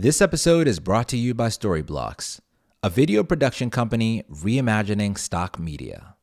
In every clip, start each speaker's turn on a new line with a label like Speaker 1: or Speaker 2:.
Speaker 1: This episode is brought to you by Storyblocks, a video production company reimagining stock media.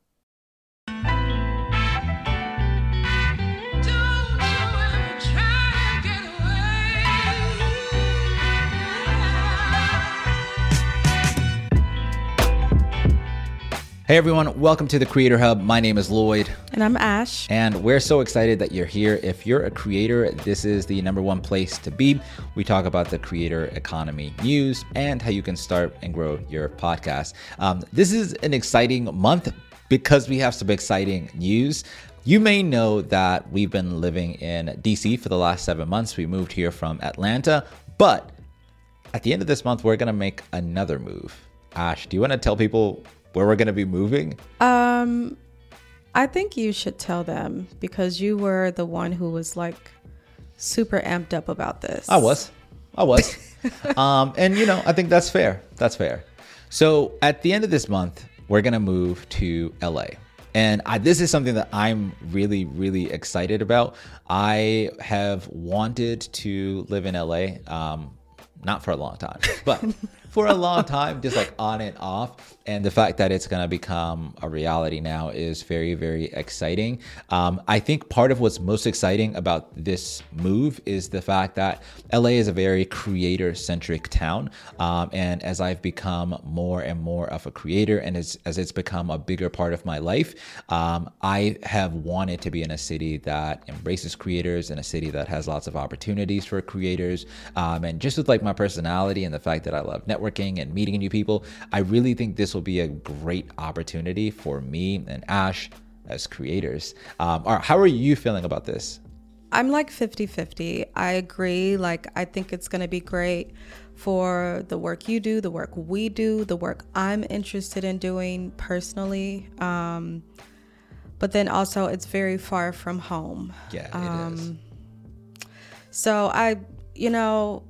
Speaker 1: Hey everyone, welcome to the Creator Hub. My name is Lloyd.
Speaker 2: And I'm Ash.
Speaker 1: And we're so excited that you're here. If you're a creator, this is the number one place to be. We talk about the creator economy news and how you can start and grow your podcast. Um, this is an exciting month because we have some exciting news. You may know that we've been living in DC for the last seven months. We moved here from Atlanta, but at the end of this month, we're going to make another move. Ash, do you want to tell people where we're going to be moving?
Speaker 2: Um, I think you should tell them because you were the one who was like super amped up about this.
Speaker 1: I was. I was. um, and, you know, I think that's fair. That's fair. So at the end of this month, we're going to move to LA. And I, this is something that I'm really, really excited about. I have wanted to live in LA, um, not for a long time, but for a long time, just like on and off. And the fact that it's going to become a reality now is very, very exciting. Um, I think part of what's most exciting about this move is the fact that LA is a very creator centric town. Um, and as I've become more and more of a creator and as, as it's become a bigger part of my life, um, I have wanted to be in a city that embraces creators, in a city that has lots of opportunities for creators. Um, and just with like my personality and the fact that I love networking networking and meeting new people, I really think this will be a great opportunity for me and Ash as creators. Um, how are you feeling about this?
Speaker 2: I'm like 50 50. I agree. Like, I think it's going to be great for the work you do, the work we do, the work I'm interested in doing personally. Um, but then also, it's very far from home.
Speaker 1: Yeah, it um,
Speaker 2: is. So, I, you know,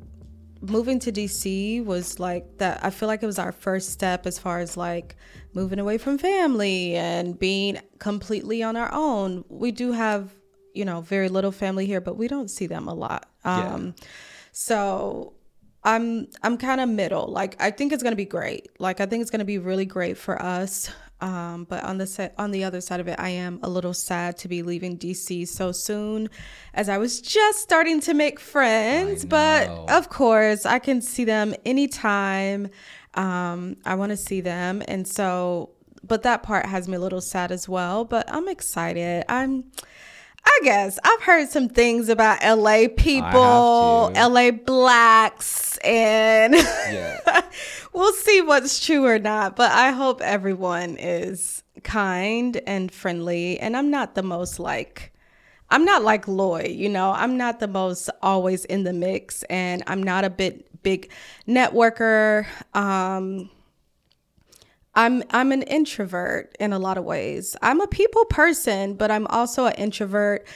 Speaker 2: moving to DC was like that. I feel like it was our first step as far as like moving away from family and being completely on our own. We do have, you know, very little family here, but we don't see them a lot. Um, yeah. So I'm I'm kind of middle. Like I think it's gonna be great. Like I think it's gonna be really great for us. Um, but on the set, on the other side of it, I am a little sad to be leaving DC so soon, as I was just starting to make friends. But of course, I can see them anytime. Um, I want to see them, and so, but that part has me a little sad as well. But I'm excited. I'm I guess I've heard some things about LA people, LA blacks, and yeah. we'll see what's true or not. But I hope everyone is kind and friendly. And I'm not the most like, I'm not like Lloyd, you know, I'm not the most always in the mix, and I'm not a bit big networker. Um, I'm I'm an introvert in a lot of ways. I'm a people person, but I'm also an introvert.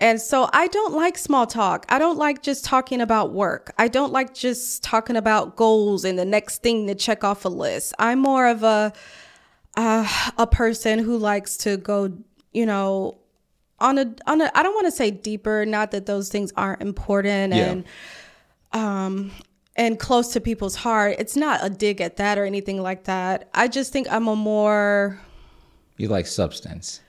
Speaker 2: And so I don't like small talk. I don't like just talking about work. I don't like just talking about goals and the next thing to check off a list. I'm more of a uh, a person who likes to go, you know, on a on a I don't want to say deeper, not that those things aren't important yeah. and um and close to people's heart. It's not a dig at that or anything like that. I just think I'm a more.
Speaker 1: You like substance.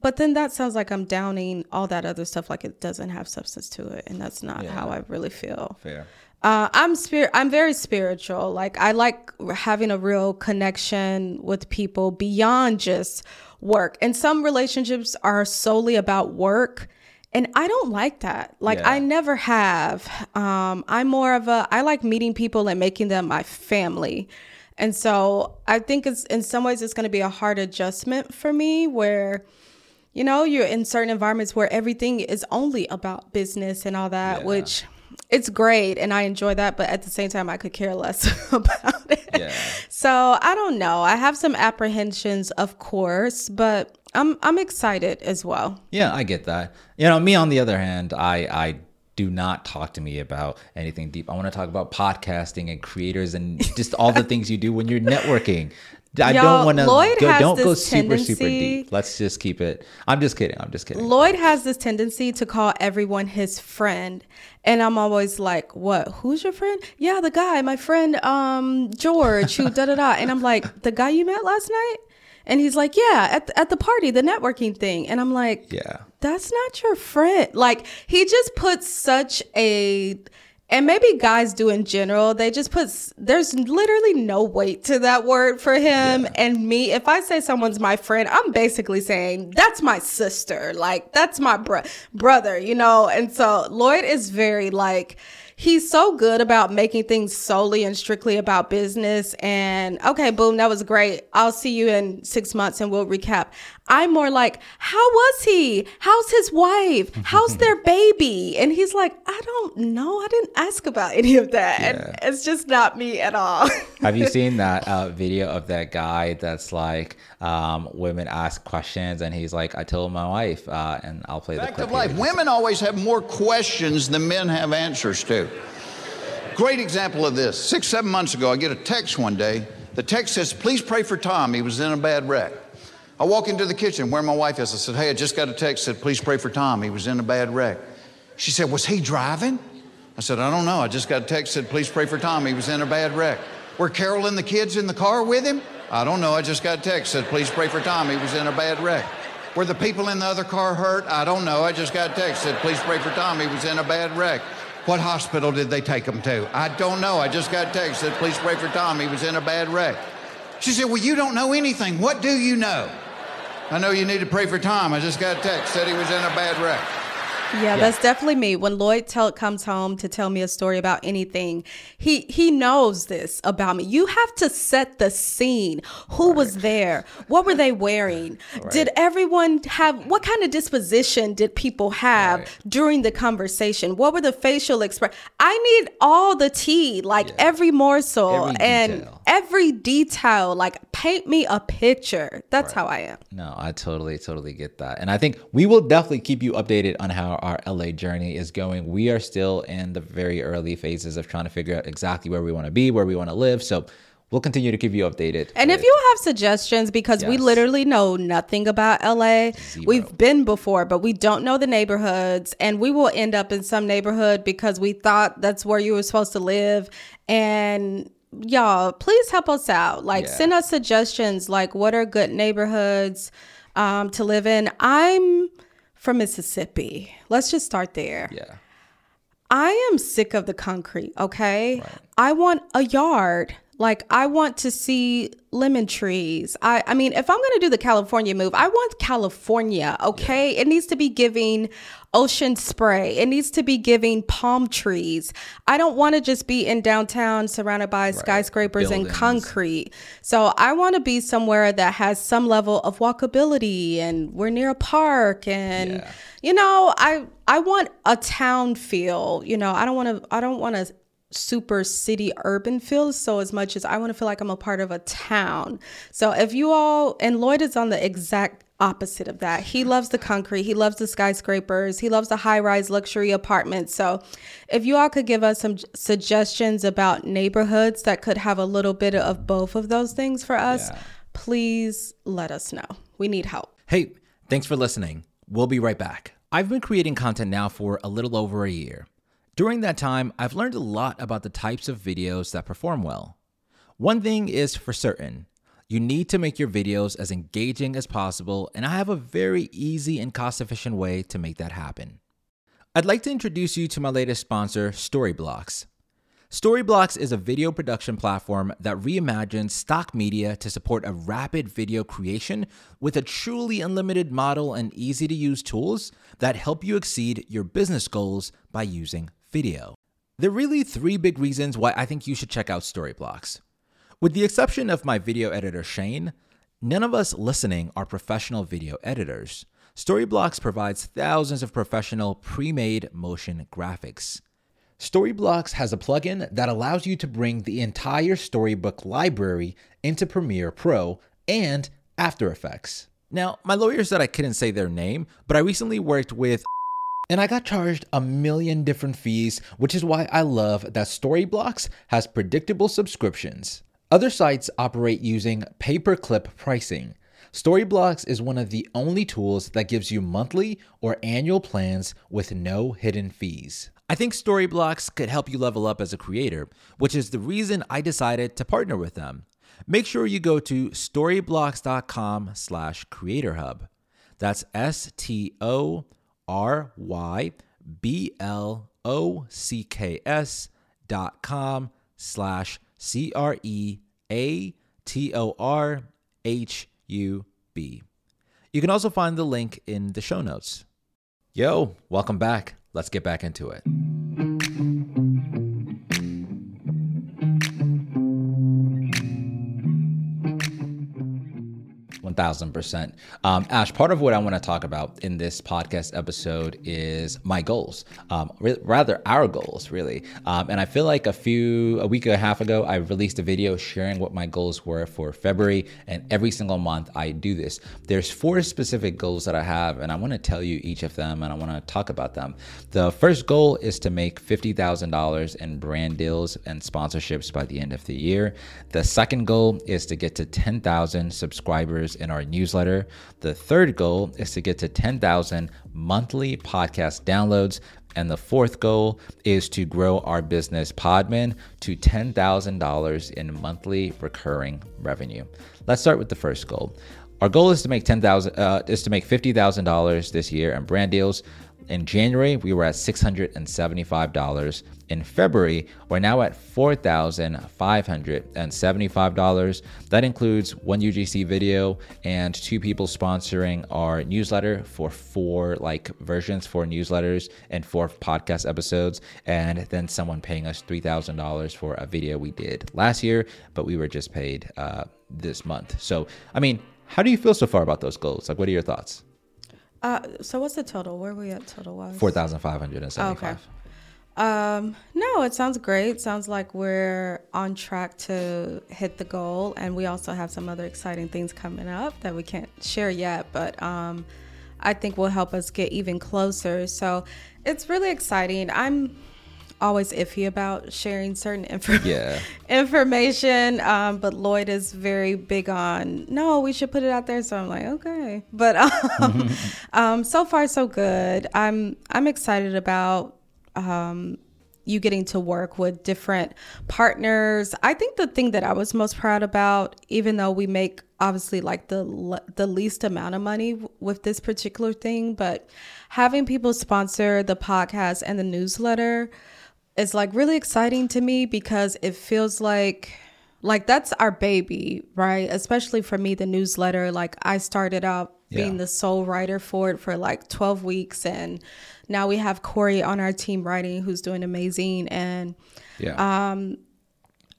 Speaker 2: But then that sounds like I'm downing all that other stuff like it doesn't have substance to it. And that's not yeah. how I really feel.
Speaker 1: Fair.
Speaker 2: Uh, I'm spirit. I'm very spiritual. Like I like having a real connection with people beyond just work. And some relationships are solely about work, and I don't like that. Like yeah. I never have. Um, I'm more of a I like meeting people and making them my family. And so I think it's in some ways it's going to be a hard adjustment for me where you know, you're in certain environments where everything is only about business and all that, yeah. which it's great and I enjoy that, but at the same time I could care less about it. Yeah. So I don't know. I have some apprehensions, of course, but I'm I'm excited as well.
Speaker 1: Yeah, I get that. You know, me on the other hand, I I do not talk to me about anything deep. I want to talk about podcasting and creators and just all the things you do when you're networking. I don't want to
Speaker 2: Lloyd
Speaker 1: go,
Speaker 2: has
Speaker 1: don't go
Speaker 2: this
Speaker 1: super super
Speaker 2: tendency-
Speaker 1: deep. Let's just keep it. I'm just kidding. I'm just kidding.
Speaker 2: Lloyd has this tendency to call everyone his friend. And I'm always like, what? Who's your friend? Yeah, the guy, my friend um George, who da da da. And I'm like, the guy you met last night? And he's like, yeah, at the, at the party, the networking thing. And I'm like,
Speaker 1: Yeah.
Speaker 2: that's not your friend. Like he just puts such a and maybe guys do in general. They just put there's literally no weight to that word for him and me. If I say someone's my friend, I'm basically saying that's my sister. Like that's my bro- brother, you know. And so Lloyd is very like he's so good about making things solely and strictly about business. And okay boom that was great. I'll see you in six months and we'll recap i'm more like how was he how's his wife how's their baby and he's like i don't know i didn't ask about any of that
Speaker 1: Yeah.
Speaker 2: and it's just not me at all
Speaker 1: Have you seen that uh, video of that guy that's like um, women ask questions and he's like, I told my wife, uh, and I'll play the clip.
Speaker 3: of life. Women always have more questions than men have answers to. Great example of this. Six, seven months ago, I get a text one day. The text says, Please pray for Tom. He was in a bad wreck. I walk into the kitchen where my wife is. I said, Hey, I just got a text said, Please pray for Tom. He was in a bad wreck. She said, Was he driving? I said, I don't know. I just got a text said, Please pray for Tom. He was in a bad wreck. Were Carol and the kids in the car with him? I don't know. I just got a text said, Please pray for Tom. He was in a bad wreck. Were the people in the other car hurt? I don't know. I just got a text said, Please pray for Tom. He was in a bad wreck. What hospital did they take him to? I don't know. I just got a text said, Please pray for Tom. He was in a bad wreck. She said, Well, you don't know anything. What do you know? I know you need to pray for Tom. I just got a text said he was in a bad wreck.
Speaker 2: Yeah, that's definitely me. When Lloyd tell, comes home to tell me a story about anything, he he knows this about me. You have to set the scene. Who was there? What were they wearing? Did everyone have what kind of disposition did people have
Speaker 1: Right.
Speaker 2: during the conversation? What were the facial express? I need all the tea, like every morsel
Speaker 1: Every
Speaker 2: and every detail. Like paint me a picture. That's how I am.
Speaker 1: No, I totally, totally get that. And I think we will definitely keep you updated on how our LA journey is going. We are still in the very early phases of trying to figure out exactly where we want to be, where we want to live. So we'll continue to keep you updated.
Speaker 2: And if you have suggestions, because we literally know nothing about LA,
Speaker 1: Zero.
Speaker 2: we've been before, but we don't know the neighborhoods, and we will end up in some neighborhood because we thought that's where you were supposed to live. And y'all, please help us out. Like,
Speaker 1: Yeah.
Speaker 2: send us suggestions. Like, what are good neighborhoods um, to live in? I'm from Mississippi. Let's just start there.
Speaker 1: yeah,
Speaker 2: I am sick of the concrete, okay? I want a yard. Like I want to see lemon trees. I I mean, if I'm going to do the California move, I want California, okay? It needs to be giving ocean spray. It needs to be giving palm trees. I don't want to just be in downtown surrounded by skyscrapers and concrete. So I want to be somewhere that has some level of walkability and we're near a park and
Speaker 1: Yeah.
Speaker 2: you know, I I want a town feel. You know, I don't want to I don't want a super city urban feel so as much as I want to feel like I'm a part of a town. So if you all and Lloyd is on the exact opposite of that. He loves the concrete, he loves the skyscrapers, he loves the high-rise luxury apartments. So if you all could give us some suggestions about neighborhoods that could have a little bit of both of those things for us,
Speaker 1: Yeah.
Speaker 2: please let us know. We need help.
Speaker 4: Hey, thanks for listening. We'll be right back. I've been creating content now for a little over a year. During that time, I've learned a lot about the types of videos that perform well. One thing is for certain you need to make your videos as engaging as possible, and I have a very easy and cost efficient way to make that happen. I'd like to introduce you to my latest sponsor, Storyblocks. Storyblocks is a video production platform that reimagines stock media to support a rapid video creation with a truly unlimited model and easy to use tools that help you exceed your business goals by using video. There are really three big reasons why I think you should check out Storyblocks. With the exception of my video editor, Shane, none of us listening are professional video editors. Storyblocks provides thousands of professional pre made motion graphics. Storyblocks has a plugin that allows you to bring the entire Storyblocks library into Premiere Pro and After Effects. Now, my lawyer said I couldn't say their name, but I recently worked with and I got charged a million different fees, which is why I love that Storyblocks has predictable subscriptions.
Speaker 1: Other sites operate using pay per clip pricing. Storyblocks is one of the only tools that gives you monthly or annual plans with no hidden fees. I think Storyblocks could help you level up as a creator, which is the reason I decided to partner with them. Make sure you go to storyblocks.com slash creatorhub. That's S T O R Y B L O C K S dot com slash C R E A T O R H U B. You can also find the link in the show notes. Yo, welcome back. Let's get back into it. 1000%. Um, Ash, part of what I want to talk about in this podcast episode is my goals, um, re- rather our goals, really. Um, and I feel like a few, a week and a half ago, I released a video sharing what my goals were for February. And every single month I do this. There's four specific goals that I have, and I want to tell you each of them and I want to talk about them. The first goal is to make $50,000 in brand deals and sponsorships by the end of the year. The second goal is to get to 10,000 subscribers in our newsletter. The third goal is to get to 10,000 monthly podcast downloads. And the fourth goal is to grow our business Podmin to $10,000 in monthly recurring revenue. Let's start with the first goal. Our goal is to make 10,000 uh, is to make $50,000 this year in brand deals. In January, we were at $675. In February, we're now at $4,575. That includes one UGC video and two people sponsoring our newsletter for four like versions, four newsletters and four podcast episodes, and then someone paying us $3,000 for a video we did last year, but we were just paid uh, this month. So, I mean, how do you feel so far about those goals? Like, what are your thoughts?
Speaker 2: Uh, so what's the total? Where are we at total wise?
Speaker 1: Four thousand five hundred and seventy-five.
Speaker 2: Okay. Um, no, it sounds great. Sounds like we're on track to hit the goal, and we also have some other exciting things coming up that we can't share yet, but um, I think will help us get even closer. So it's really exciting. I'm always iffy about sharing certain info-
Speaker 1: Yeah.
Speaker 2: information, um, but Lloyd is very big on no, we should put it out there. So I'm like, okay, but um, um, so far so good. I'm I'm excited about um, you getting to work with different partners. I think the thing that I was most proud about, even though we make obviously like the the least amount of money w- with this particular thing, but having people sponsor the podcast and the newsletter is like really exciting to me because it feels like like that's our baby, right? Especially for me, the newsletter. Like I started out being
Speaker 1: Yeah.
Speaker 2: the sole writer for it for like 12 weeks and now we have Corey on our team writing who's doing amazing and
Speaker 1: Yeah.
Speaker 2: Um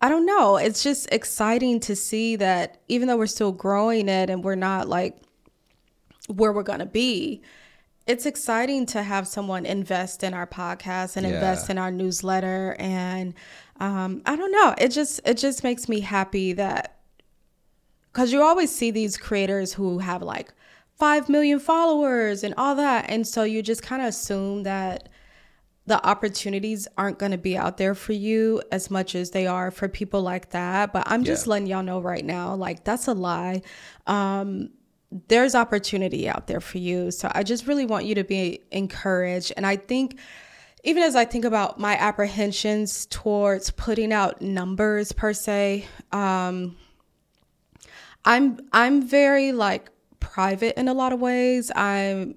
Speaker 2: I don't know. It's just exciting to see that even though we're still growing it and we're not like where we're going to be, it's exciting to have someone invest in our podcast and
Speaker 1: Yeah.
Speaker 2: invest in our newsletter and um, I don't know. It just it just makes me happy that cuz you always see these creators who have like 5 million followers and all that and so you just kind of assume that the opportunities aren't going to be out there for you as much as they are for people like that. But I'm just
Speaker 1: Yeah.
Speaker 2: letting y'all know right now, like that's a lie. Um, there's opportunity out there for you. So I just really want you to be encouraged. And I think even as I think about my apprehensions towards putting out numbers per se, um, I'm I'm very like private in a lot of ways. I'm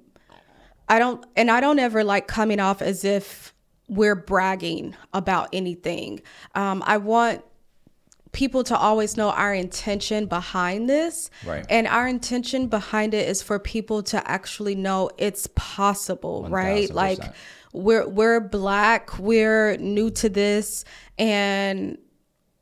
Speaker 2: I don't and I don't ever like coming off as if we're bragging about anything. Um, I want people to always know our intention behind this.
Speaker 1: Right.
Speaker 2: And our intention behind it is for people to actually know it's possible, right?
Speaker 1: 1000%.
Speaker 2: Like we're we're black, we're new to this and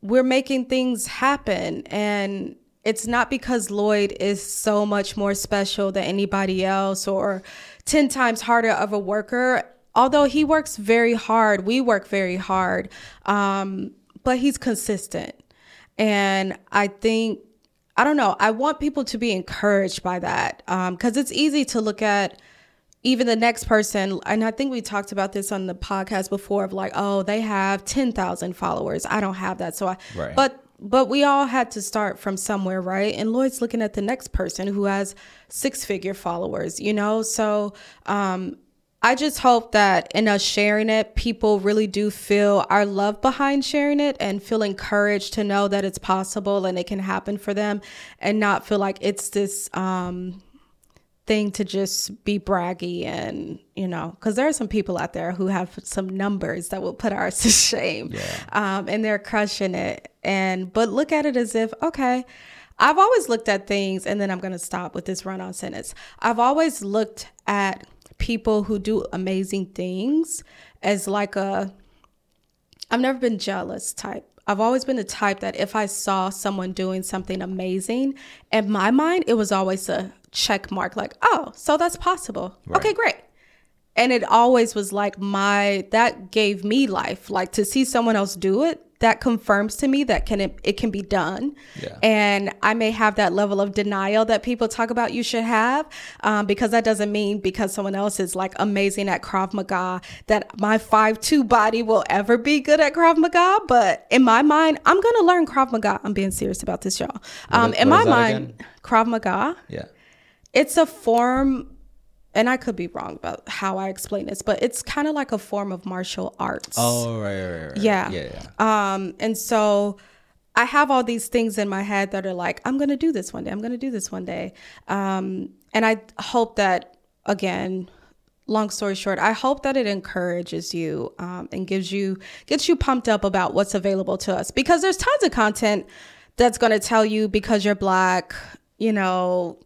Speaker 2: we're making things happen and it's not because Lloyd is so much more special than anybody else or 10 times harder of a worker. Although he works very hard, we work very hard, um, but he's consistent. And I think, I don't know, I want people to be encouraged by that because it's easy to look at even the next person and i think we talked about this on the podcast before of like oh they have 10,000 followers i don't have that so i
Speaker 1: Right.
Speaker 2: but but we all had to start from somewhere, right? And Lloyd's looking at the next person who has six figure followers, you know? So, um, I just hope that in us sharing it, people really do feel our love behind sharing it and feel encouraged to know that it's possible and it can happen for them and not feel like it's this um, thing to just be braggy and, you know, because there are some people out there who have some numbers that will put ours to shame
Speaker 1: Yeah.
Speaker 2: um, and they're crushing it. And, but look at it as if, okay, I've always looked at things, and then I'm going to stop with this run on sentence. I've always looked at people who do amazing things as like a I've never been jealous type. I've always been the type that if I saw someone doing something amazing, in my mind, it was always a check mark like, oh, so that's possible. Okay, great. And it always was like my, that gave me life. Like to see someone else do it, that confirms to me that can it, it can be done.
Speaker 1: Yeah.
Speaker 2: And I may have that level of denial that people talk about you should have, um, because that doesn't mean because someone else is like amazing at Krav Maga that my five two body will ever be good at Krav Maga. But in my mind, I'm gonna learn Krav Maga. I'm being serious about this, y'all. Um,
Speaker 1: is-
Speaker 2: in
Speaker 1: what
Speaker 2: my mind,
Speaker 1: again?
Speaker 2: Krav Maga
Speaker 1: Yeah.
Speaker 2: it's a form and I could be wrong about how I explain this, but it's kind of like a form of martial arts.
Speaker 1: Oh, right, right, right.
Speaker 2: Yeah.
Speaker 1: Yeah, yeah.
Speaker 2: Um, and so I have all these things in my head that are like, I'm going to do this one day. I'm going to do this one day. Um, and I hope that, again, long story short, I hope that it encourages you um, and gives you, gets you pumped up about what's available to us because there's tons of content that's going to tell you because you're black, you know,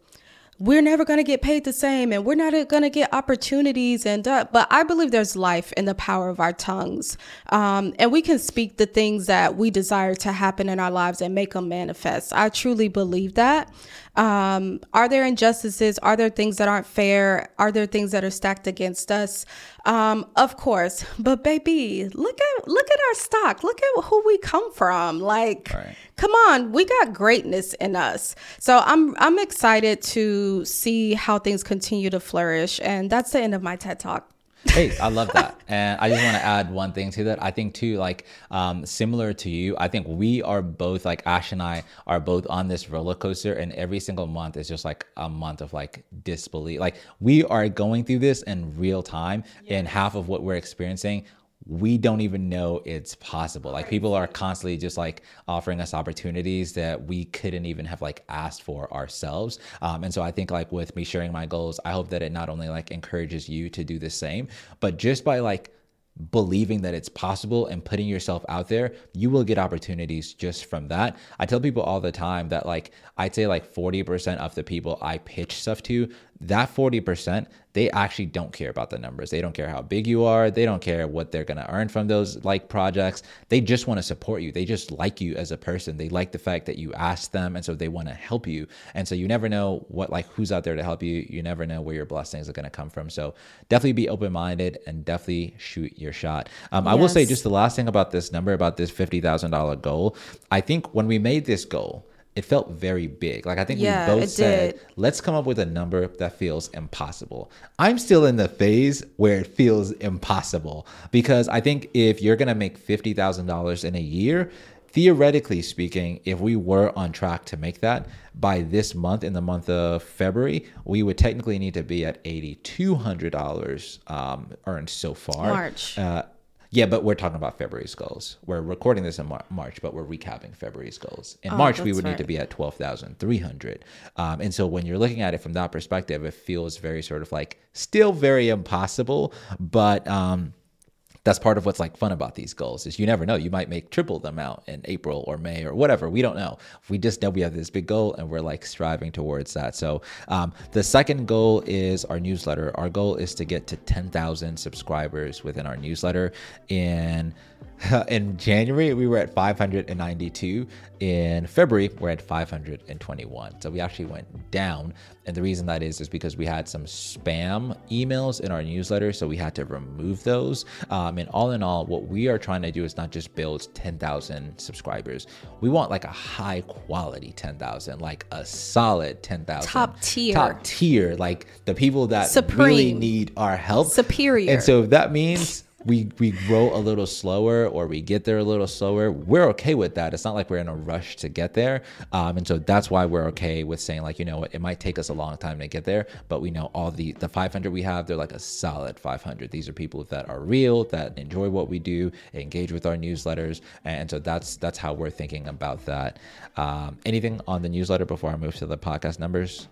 Speaker 2: we're never going to get paid the same and we're not going to get opportunities and uh, but i believe there's life in the power of our tongues um, and we can speak the things that we desire to happen in our lives and make them manifest. I truly believe that um, are there injustices? Are there things that aren't fair? Are there things that are stacked against us? Um, of course. But baby look at look at our stock. Look at who we come from. Like
Speaker 1: Right.
Speaker 2: come on. We got greatness in us. So i'm i'm excited to see how things continue to flourish. And that's the end of my ted talk
Speaker 1: hey, I love that. And I just want to add one thing to that. I think too, like um, similar to you, I think we are both like Ash and I are both on this roller coaster, and every single month is just like a month of like disbelief. Like we are going through this in real time, and half of what we're experiencing. We don't even know it's possible. Like people are constantly just like offering us opportunities that we couldn't even have like asked for ourselves. Um, and so I think like with me sharing my goals, I hope that it not only like encourages you to do the same, but just by like believing that it's possible and putting yourself out there, you will get opportunities just from that. I tell people all the time that like I'd say like 40% of the people I pitch stuff to, that 40%, they actually don't care about the numbers. They don't care how big you are. They don't care what they're going to earn from those like projects. They just want to support you. They just like you as a person. They like the fact that you asked them and so they want to help you. And so you never know what like who's out there to help you. You never know where your blessings are going to come from. So definitely be open-minded and definitely shoot your shot. Um, I will say just the last thing about this number about this $50,000 goal. I think when we made this goal, it felt very big. Like I think
Speaker 2: Yeah,
Speaker 1: we both said,
Speaker 2: did.
Speaker 1: let's come up with a number that feels impossible. I'm still in the phase where it feels impossible because I think if you're going to make $50,000 in a year, theoretically speaking, if we were on track to make that by this month, in the month of February, we would technically need to be at $8,200 um, earned so far.
Speaker 2: March.
Speaker 1: Uh, yeah, but we're talking about February's goals. We're recording this in Mar- March, but we're recapping February's goals. In March, we
Speaker 2: Oh,
Speaker 1: would need to be at 12,300. Um, and so when you're looking at it from that perspective, it feels very sort of like still very impossible, but um, that's part of what's like fun about these goals is you never know. You might make triple the amount in April or May or whatever. We don't know. We just know we have this big goal and we're like striving towards that. So um, the second goal is our newsletter. Our goal is to get to 10,000 subscribers within our newsletter. In in January we were at 592. In February we're at 521. So we actually went down. And the reason that is is because we had some spam emails in our newsletter, so we had to remove those. Um, and all in all, what we are trying to do is not just build 10,000 subscribers. We want like a high quality 10,000, like a solid 10,000.
Speaker 2: Top tier.
Speaker 1: Top tier, like the people that really need our help.
Speaker 2: Superior.
Speaker 1: And so that means we we grow a little slower or we get there a little slower, we're okay with that. It's not like we're in a rush to get there, um, and so that's why we're okay with saying like, you know, it might take us a long time to get there, but we know all the the 500 we have, they're like a solid 500. These are people that are real, that enjoy what we do, engage with our newsletters, and so that's that's how we're thinking about that. Um, anything on the newsletter before I move to the podcast numbers?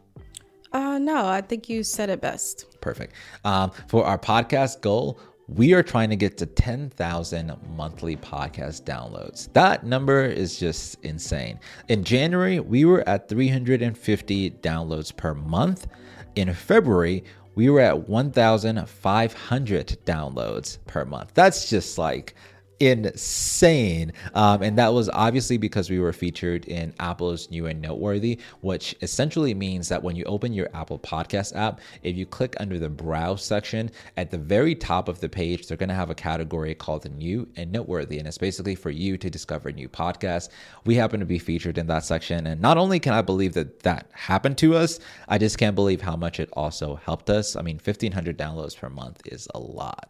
Speaker 2: Uh, no, I think you said it best.
Speaker 1: Perfect. Um, for our podcast goal, we are trying to get to 10,000 monthly podcast downloads. That number is just insane. In January, we were at 350 downloads per month. In February, we were at 1,500 downloads per month. That's just like insane. Um, and that was obviously because we were featured in Apple's new and noteworthy, which essentially means that when you open your Apple Podcast app, if you click under the browse section at the very top of the page, they're going to have a category called new and noteworthy. And it's basically for you to discover new podcasts. We happen to be featured in that section. And not only can I believe that that happened to us, I just can't believe how much it also helped us. I mean, 1,500 downloads per month is a lot.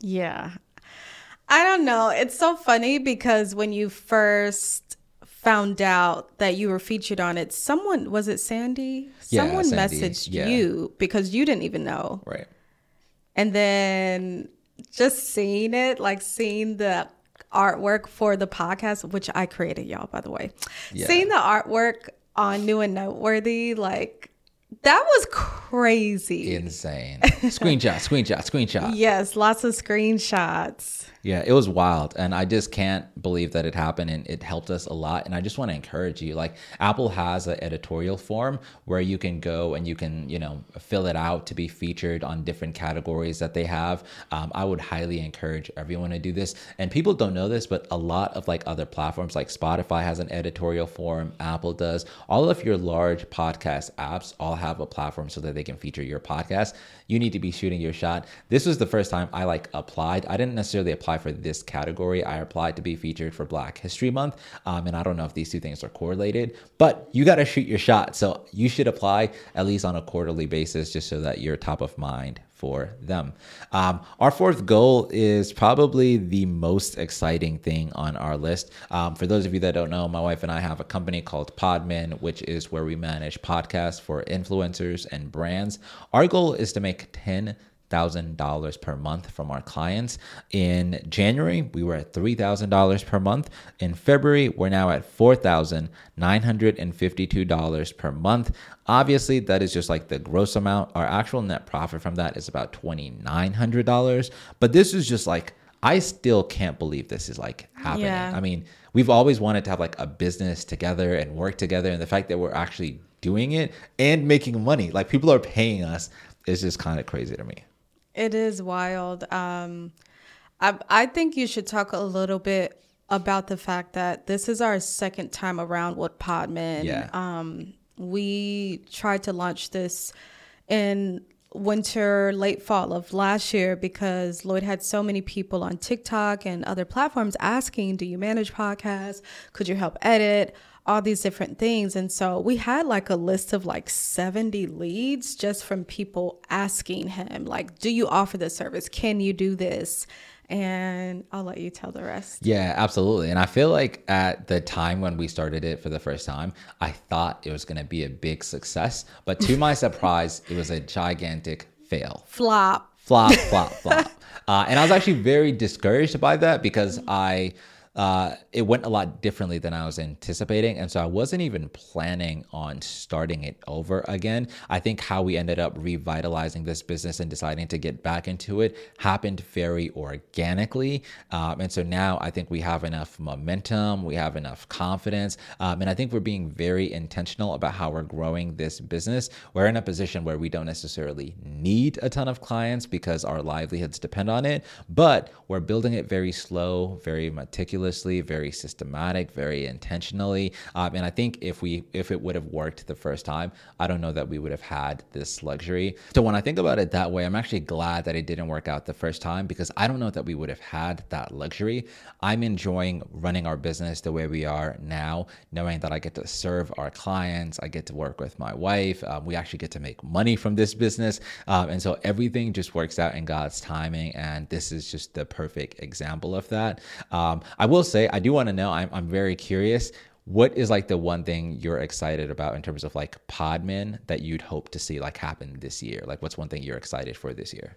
Speaker 2: Yeah, I don't know. It's so funny because when you first found out that you were featured on it, someone was it Sandy?
Speaker 1: Yeah,
Speaker 2: someone
Speaker 1: Sandy,
Speaker 2: messaged
Speaker 1: yeah.
Speaker 2: you because you didn't even know.
Speaker 1: Right.
Speaker 2: And then just seeing it, like seeing the artwork for the podcast, which I created, y'all, by the way.
Speaker 1: Yeah.
Speaker 2: Seeing the artwork on New and Noteworthy, like that was crazy.
Speaker 1: Insane. screenshot, screenshot, screenshot.
Speaker 2: yes, lots of screenshots.
Speaker 1: Yeah, it was wild. And I just can't believe that it happened and it helped us a lot. And I just want to encourage you like, Apple has an editorial form where you can go and you can, you know, fill it out to be featured on different categories that they have. Um, I would highly encourage everyone to do this. And people don't know this, but a lot of like other platforms like Spotify has an editorial form, Apple does. All of your large podcast apps all have a platform so that they can feature your podcast. You need to be shooting your shot. This was the first time I like applied. I didn't necessarily apply for this category. I applied to be featured for Black History Month. Um, and I don't know if these two things are correlated, but you got to shoot your shot. So you should apply at least on a quarterly basis just so that you're top of mind for them. Um, our fourth goal is probably the most exciting thing on our list. Um, for those of you that don't know, my wife and I have a company called Podmin, which is where we manage podcasts for influencers and brands. Our goal is to make 10 thousand dollars per month from our clients. In January, we were at three thousand dollars per month. In February, we're now at four thousand nine hundred and fifty-two dollars per month. Obviously, that is just like the gross amount. Our actual net profit from that is about twenty-nine hundred dollars. But this is just like I still can't believe this is like happening.
Speaker 2: Yeah.
Speaker 1: I mean, we've always wanted to have like a business together and work together, and the fact that we're actually doing it and making money, like people are paying us, is just kind of crazy to me.
Speaker 2: It is wild. Um, I I think you should talk a little bit about the fact that this is our second time around with Podmin.
Speaker 1: Yeah.
Speaker 2: Um, we tried to launch this in winter, late fall of last year because Lloyd had so many people on TikTok and other platforms asking, "Do you manage podcasts? Could you help edit?" All these different things. And so we had like a list of like 70 leads just from people asking him, like, do you offer this service? Can you do this? And I'll let you tell the rest.
Speaker 1: Yeah, absolutely. And I feel like at the time when we started it for the first time, I thought it was going to be a big success. But to my surprise, it was a gigantic fail.
Speaker 2: Flop.
Speaker 1: Flop, flop, flop. Uh, and I was actually very discouraged by that because I uh, it went a lot differently than I was anticipating. And so I wasn't even planning on starting it over again. I think how we ended up revitalizing this business and deciding to get back into it happened very organically. Um, and so now I think we have enough momentum, we have enough confidence. Um, and I think we're being very intentional about how we're growing this business. We're in a position where we don't necessarily need a ton of clients because our livelihoods depend on it, but we're building it very slow, very meticulous meticulously, very systematic, very intentionally. Um, and I think if we if it would have worked the first time, I don't know that we would have had this luxury. So when I think about it that way, I'm actually glad that it didn't work out the first time because I don't know that we would have had that luxury. I'm enjoying running our business the way we are now, knowing that I get to serve our clients, I get to work with my wife, um, we actually get to make money from this business, um, and so everything just works out in God's timing. And this is just the perfect example of that. Um, I will say, I do want to know. I'm, I'm very curious what is like the one thing you're excited about in terms of like podmin that you'd hope to see like happen this year? Like what's one thing you're excited for this year?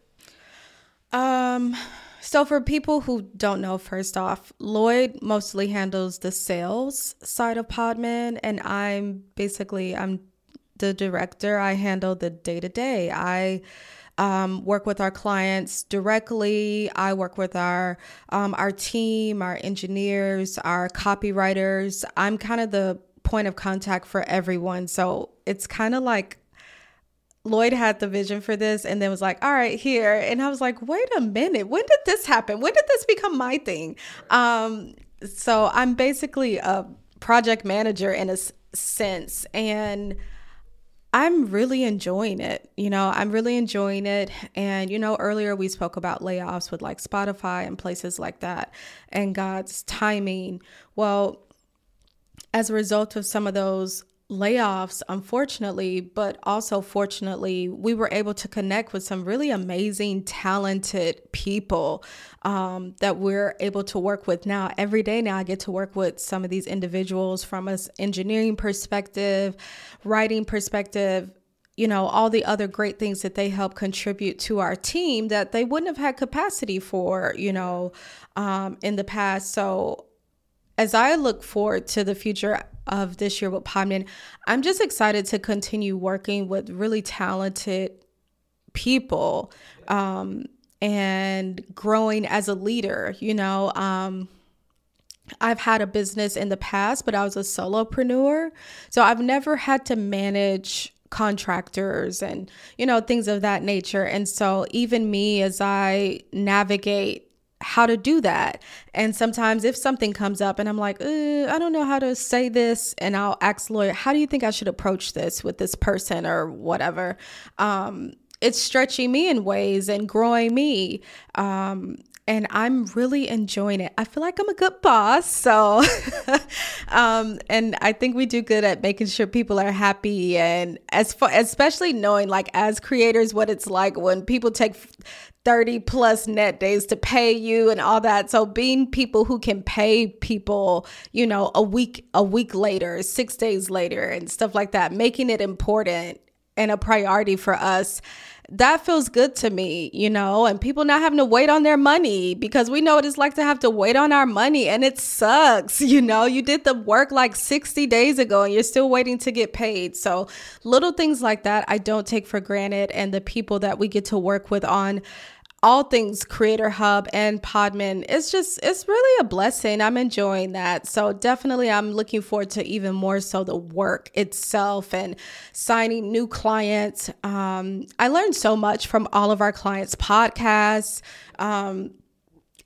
Speaker 2: Um so for people who don't know first off lloyd mostly handles the sales side of podmin and i'm basically i'm the director. I handle the day to day i um, work with our clients directly. I work with our um, our team, our engineers, our copywriters. I'm kind of the point of contact for everyone. So it's kind of like Lloyd had the vision for this and then was like, all right, here. And I was like, wait a minute, when did this happen? When did this become my thing? Um, so I'm basically a project manager in a sense. And I'm really enjoying it. You know, I'm really enjoying it. And, you know, earlier we spoke about layoffs with like Spotify and places like that and God's timing. Well, as a result of some of those layoffs, unfortunately, but also fortunately, we were able to connect with some really amazing, talented people um, that we're able to work with now. Every day now, I get to work with some of these individuals from an engineering perspective, writing perspective, you know, all the other great things that they help contribute to our team that they wouldn't have had capacity for, you know, um, in the past. So as I look forward to the future of this year with Podmin, I'm just excited to continue working with really talented people um, and growing as a leader. You know, um, I've had a business in the past, but I was a solopreneur. So I've never had to manage contractors and, you know, things of that nature. And so even me, as I navigate how to do that. And sometimes if something comes up and I'm like, I don't know how to say this, and I'll ask Lloyd, how do you think I should approach this with this person or whatever? Um, it's stretching me in ways and growing me. Um, and I'm really enjoying it. I feel like I'm a good boss. So, um, and I think we do good at making sure people are happy and as far, especially knowing like as creators, what it's like when people take 30 plus net days to pay you and all that. So being people who can pay people, you know, a week, a week later, six days later and stuff like that, making it important and a priority for us that feels good to me, you know, and people not having to wait on their money because we know what it's like to have to wait on our money and it sucks, you know. You did the work like 60 days ago and you're still waiting to get paid. So, little things like that I don't take for granted and the people that we get to work with on all things Creator Hub and Podmin. It's just, it's really a blessing. I'm enjoying that. So definitely, I'm looking forward to even more so the work itself and signing new clients. Um, I learned so much from all of our clients' podcasts. Um,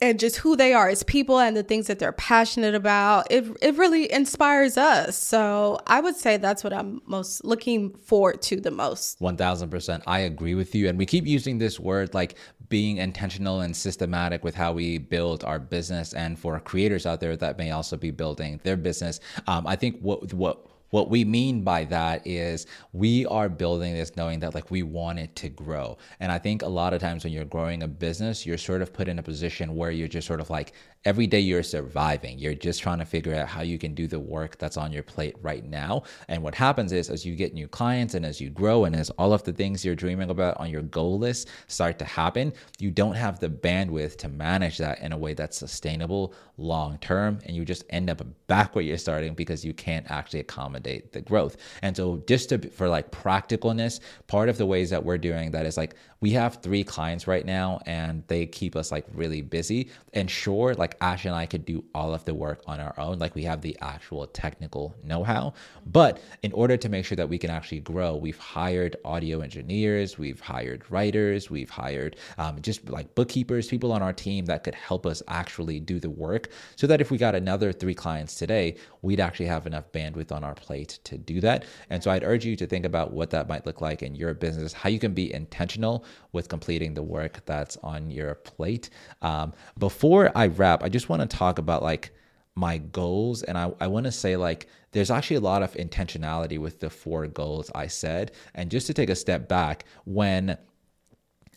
Speaker 2: and just who they are as people and the things that they're passionate about. It it really inspires us. So I would say that's what I'm most looking forward to the most.
Speaker 1: One thousand percent, I agree with you. And we keep using this word like being intentional and systematic with how we build our business. And for creators out there that may also be building their business, um, I think what what what we mean by that is we are building this knowing that like we want it to grow. And I think a lot of times when you're growing a business, you're sort of put in a position where you're just sort of like every day you're surviving. You're just trying to figure out how you can do the work that's on your plate right now. And what happens is as you get new clients and as you grow and as all of the things you're dreaming about on your goal list start to happen, you don't have the bandwidth to manage that in a way that's sustainable long term. And you just end up back where you're starting because you can't actually accommodate accommodate the growth. And so just to for like practicalness, part of the ways that we're doing that is like we have three clients right now and they keep us like really busy. And sure, like Ash and I could do all of the work on our own. Like we have the actual technical know-how. But in order to make sure that we can actually grow, we've hired audio engineers, we've hired writers, we've hired um, just like bookkeepers, people on our team that could help us actually do the work so that if we got another three clients today, we'd actually have enough bandwidth on our plate to do that. And so I'd urge you to think about what that might look like in your business, how you can be intentional with completing the work that's on your plate. Um, before I wrap, I just want to talk about like my goals. And I, I want to say like there's actually a lot of intentionality with the four goals I said. And just to take a step back, when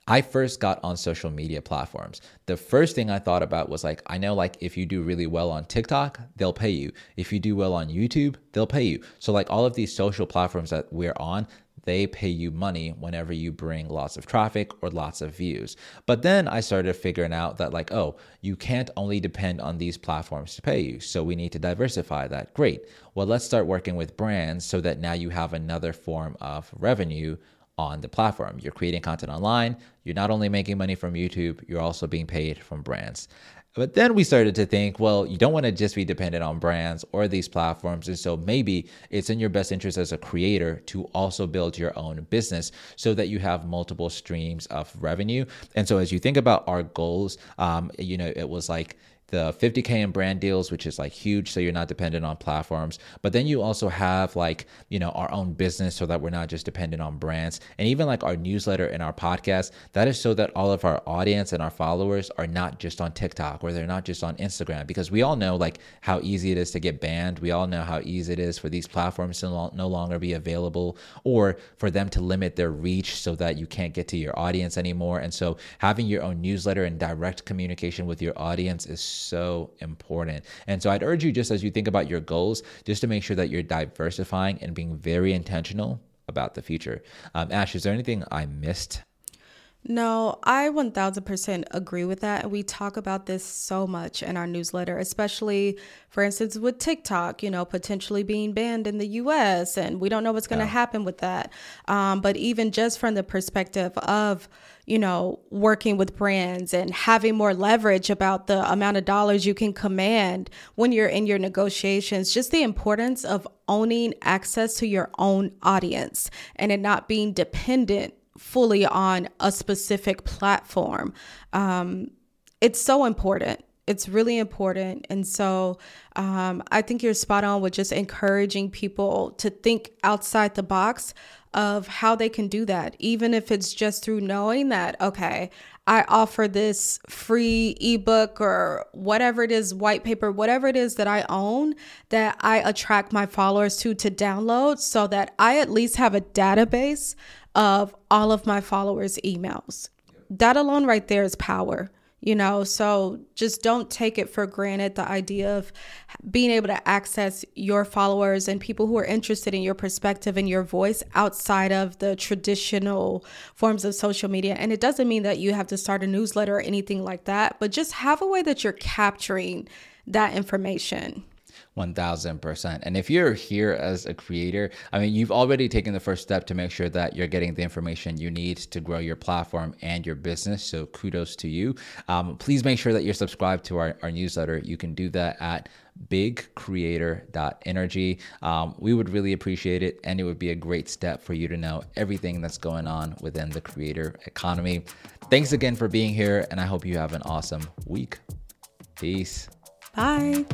Speaker 1: I first got on social media platforms. The first thing I thought about was like, I know like if you do really well on TikTok, they'll pay you. If you do well on YouTube, they'll pay you. So like all of these social platforms that we're on, they pay you money whenever you bring lots of traffic or lots of views. But then I started figuring out that, like, oh, you can't only depend on these platforms to pay you. So we need to diversify that. Great. Well, let's start working with brands so that now you have another form of revenue on the platform. You're creating content online. You're not only making money from YouTube, you're also being paid from brands. But then we started to think, well, you don't want to just be dependent on brands or these platforms. And so maybe it's in your best interest as a creator to also build your own business so that you have multiple streams of revenue. And so as you think about our goals, um, you know, it was like, the 50k in brand deals which is like huge so you're not dependent on platforms. But then you also have like you know our own business so that we're not just dependent on brands. And even like our newsletter and our podcast that is so that all of our audience and our followers are not just on TikTok or they're not just on Instagram. Because we all know like how easy it is to get banned. We all know how easy it is for these platforms to no longer be available or for them to limit their reach so that you can't get to your audience anymore. And so having your own newsletter and direct communication with your audience is so important. And so I'd urge you, just as you think about your goals, just to make sure that you're diversifying and being very intentional about the future. Um, Ash, is there anything I missed?
Speaker 2: No, I 1000% agree with that. And we talk about this so much in our newsletter, especially, for instance, with TikTok, you know, potentially being banned in the US. And we don't know what's going to yeah. happen with that. Um, but even just from the perspective of, you know, working with brands and having more leverage about the amount of dollars you can command when you're in your negotiations, just the importance of owning access to your own audience and it not being dependent fully on a specific platform. Um, it's so important. It's really important. And so um, I think you're spot on with just encouraging people to think outside the box of how they can do that, even if it's just through knowing that, okay, I offer this free ebook or whatever it is, white paper, whatever it is that I own that I attract my followers to to download so that I at least have a database of all of my followers' emails. That alone right there is power you know so just don't take it for granted the idea of being able to access your followers and people who are interested in your perspective and your voice outside of the traditional forms of social media. And it doesn't mean that you have to start a newsletter or anything like that but just have a way that you're capturing that information
Speaker 1: 1000%. And if you're here as a creator, I mean, you've already taken the first step to make sure that you're getting the information you need to grow your platform and your business. So kudos to you. Um, please make sure that you're subscribed to our, our newsletter. You can do that at bigcreator.energy. Um, we would really appreciate it, and it would be a great step for you to know everything that's going on within the creator economy. Thanks again for being here, and I hope you have an awesome week. Peace.
Speaker 2: Bye.